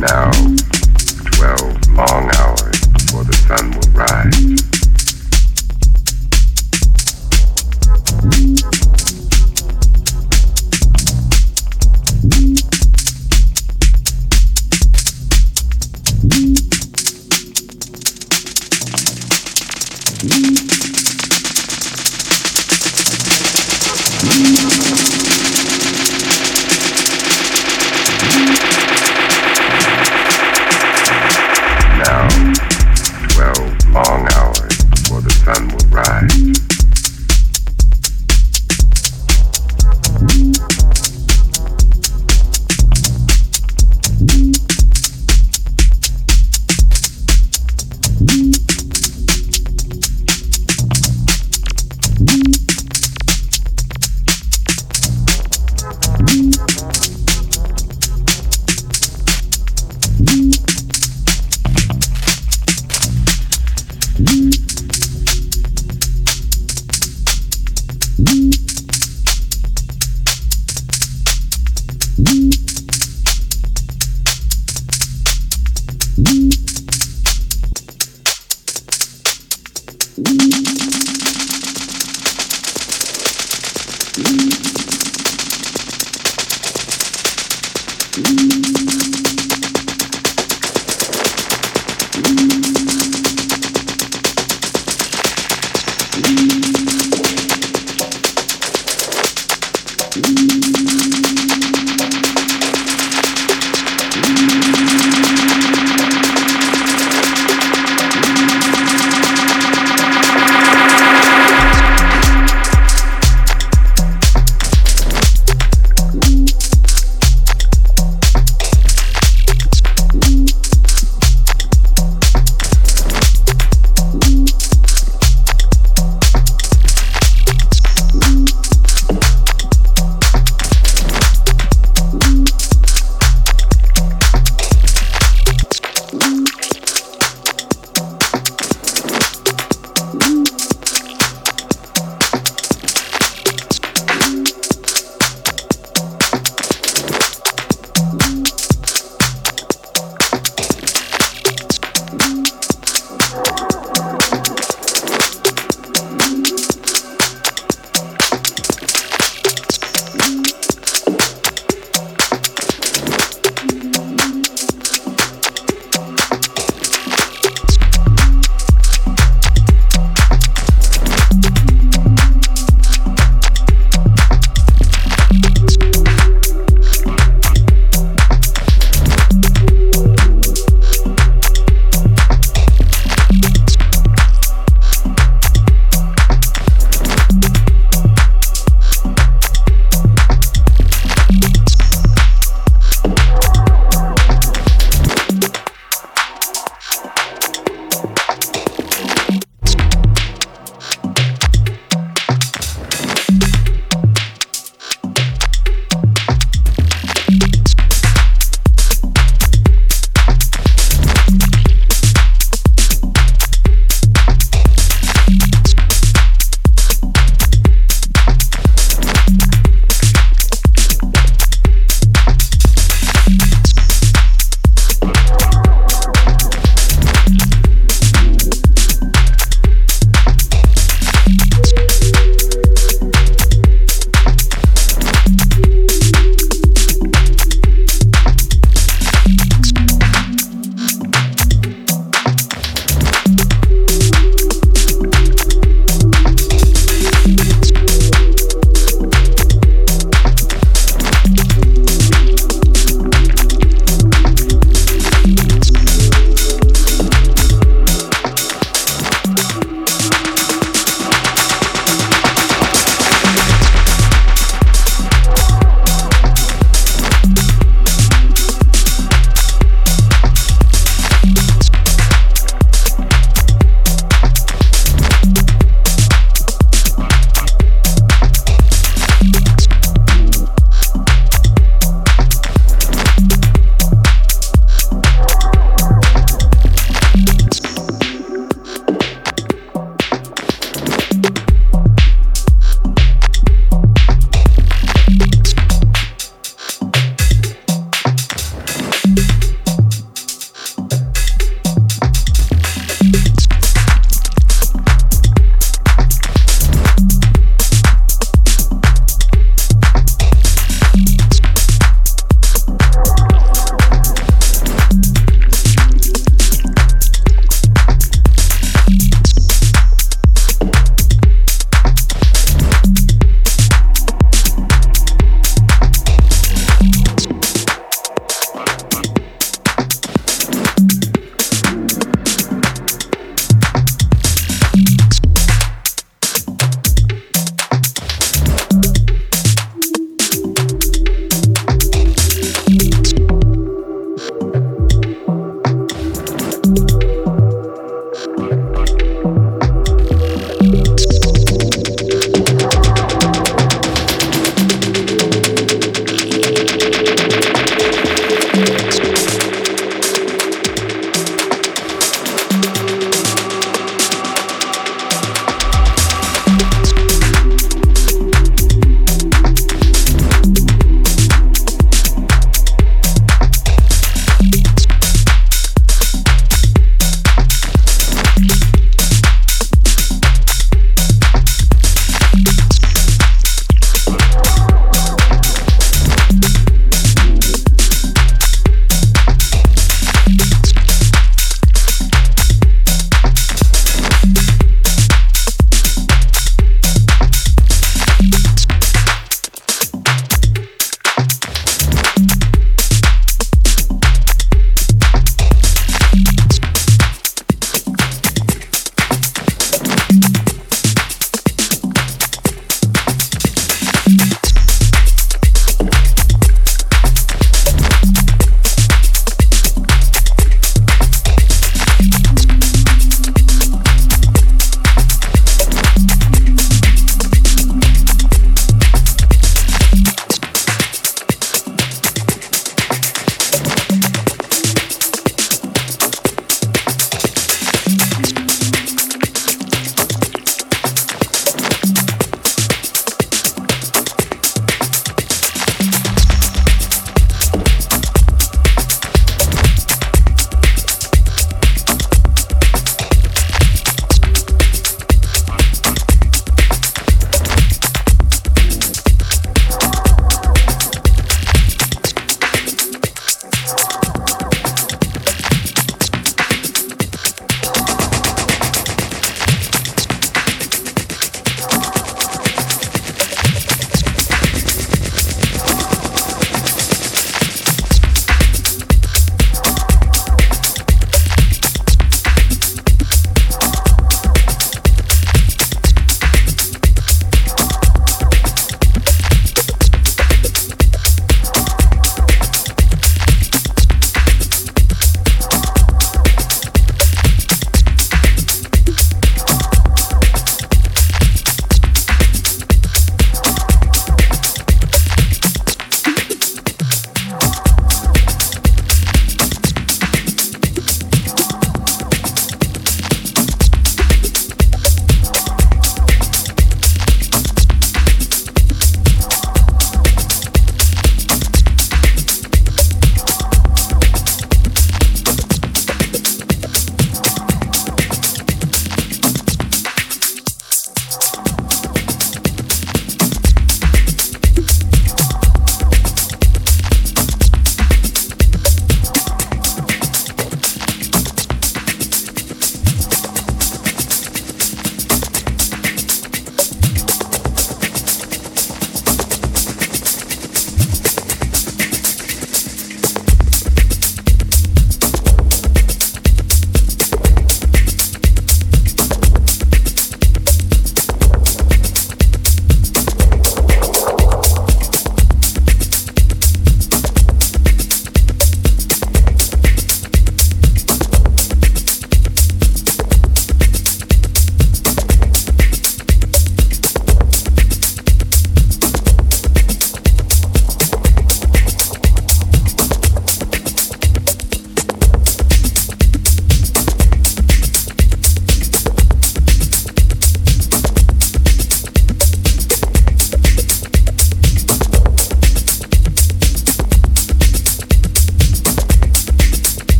now 12 long hours before the sun will rise.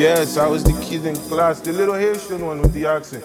Yes, I was the kid in class, the little Haitian one with the accent.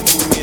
Love me.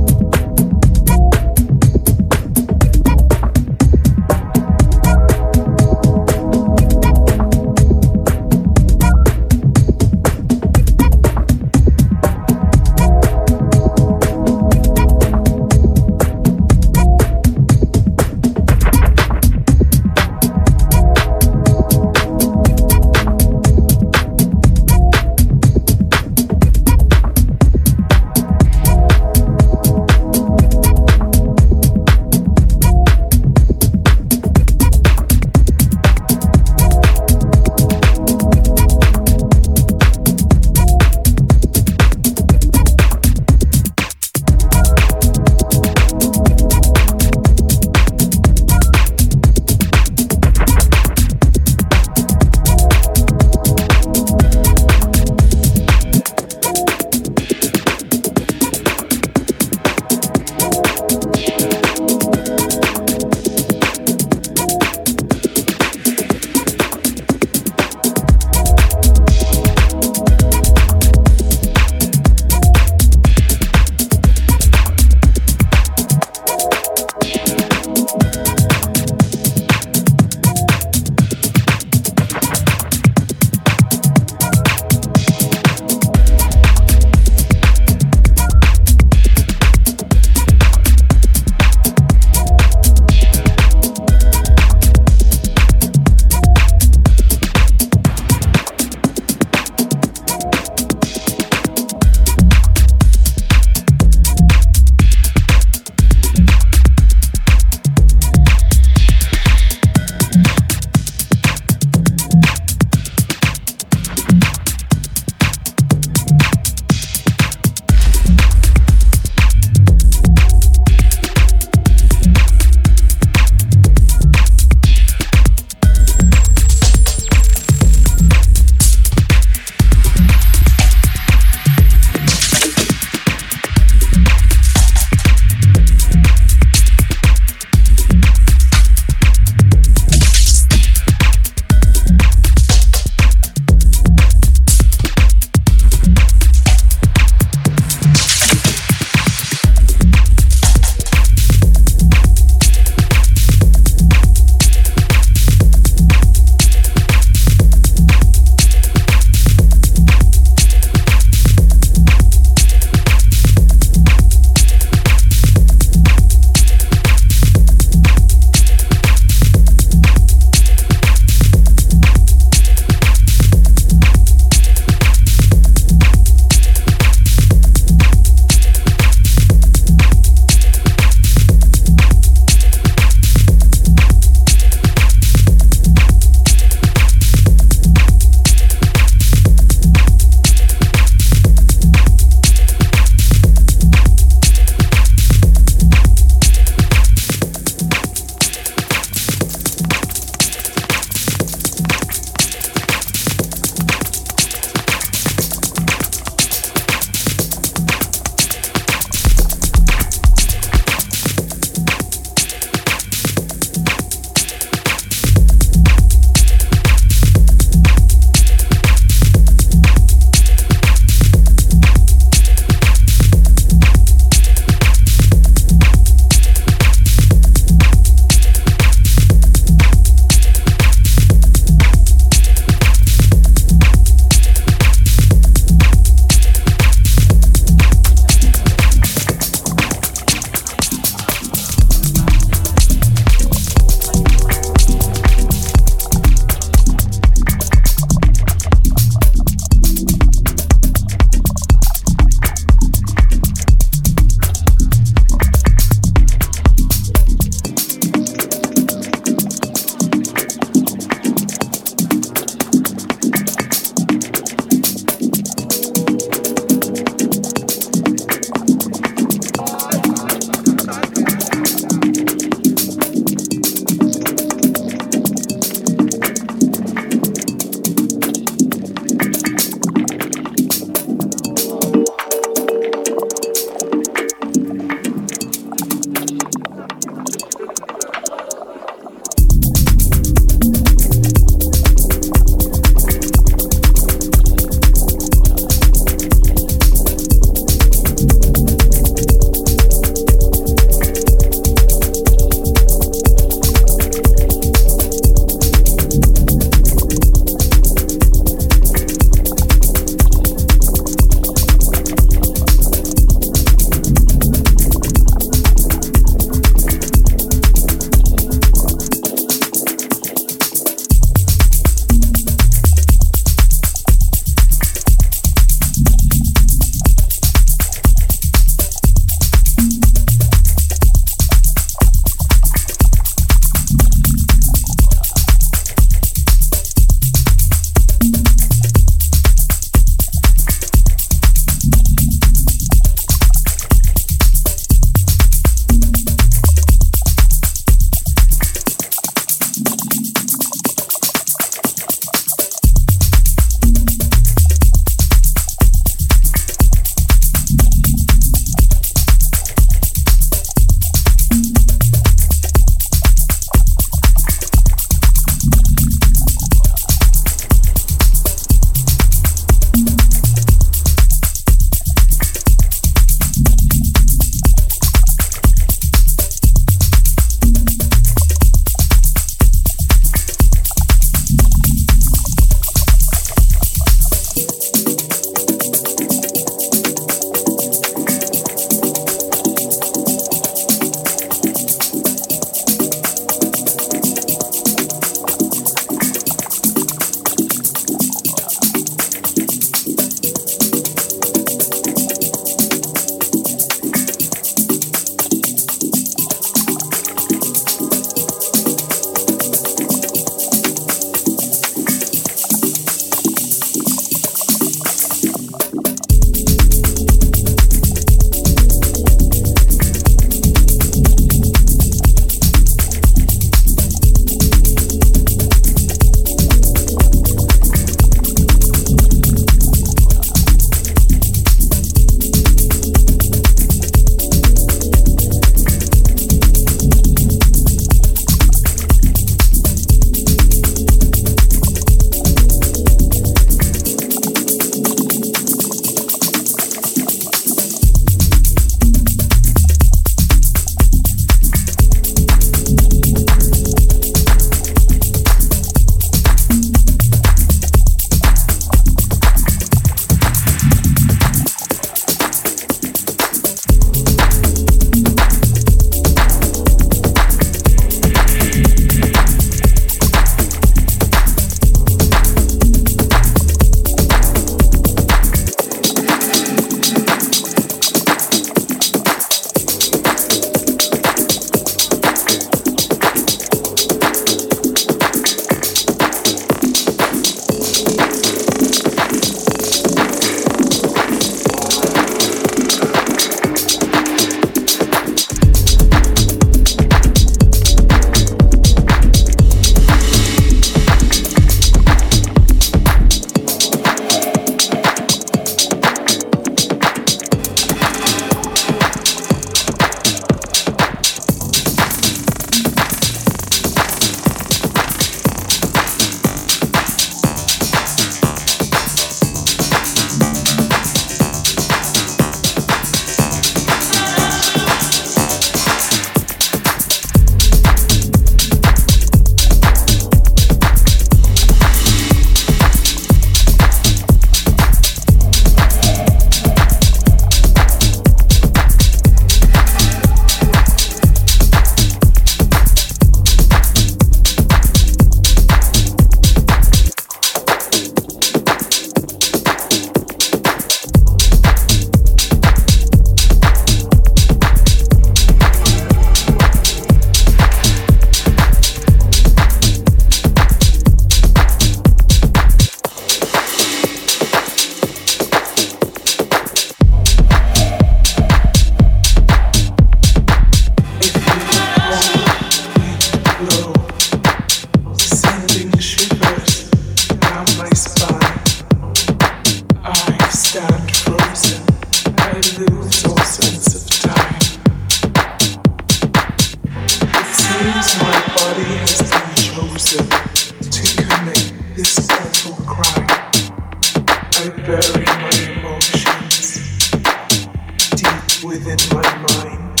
within my mind.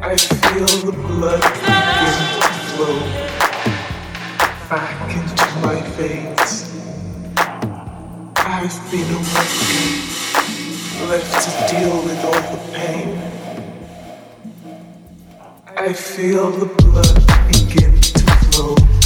I feel the blood begin to flow back into my veins. I've been awakened, left to deal with all the pain. I feel the blood begin to flow.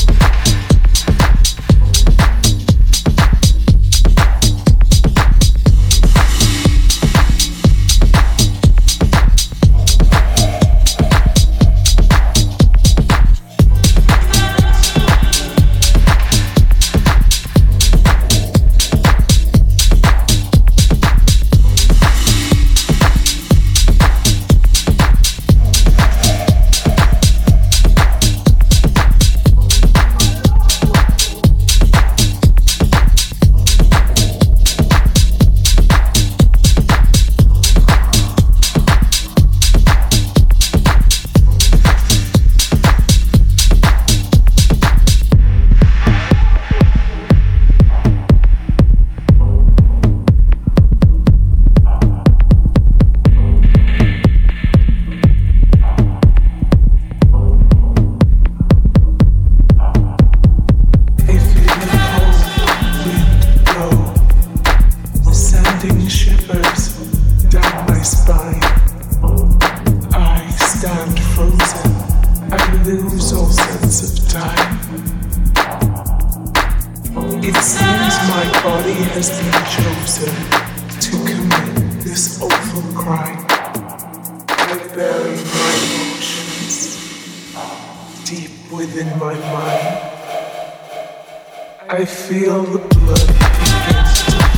I feel the blood.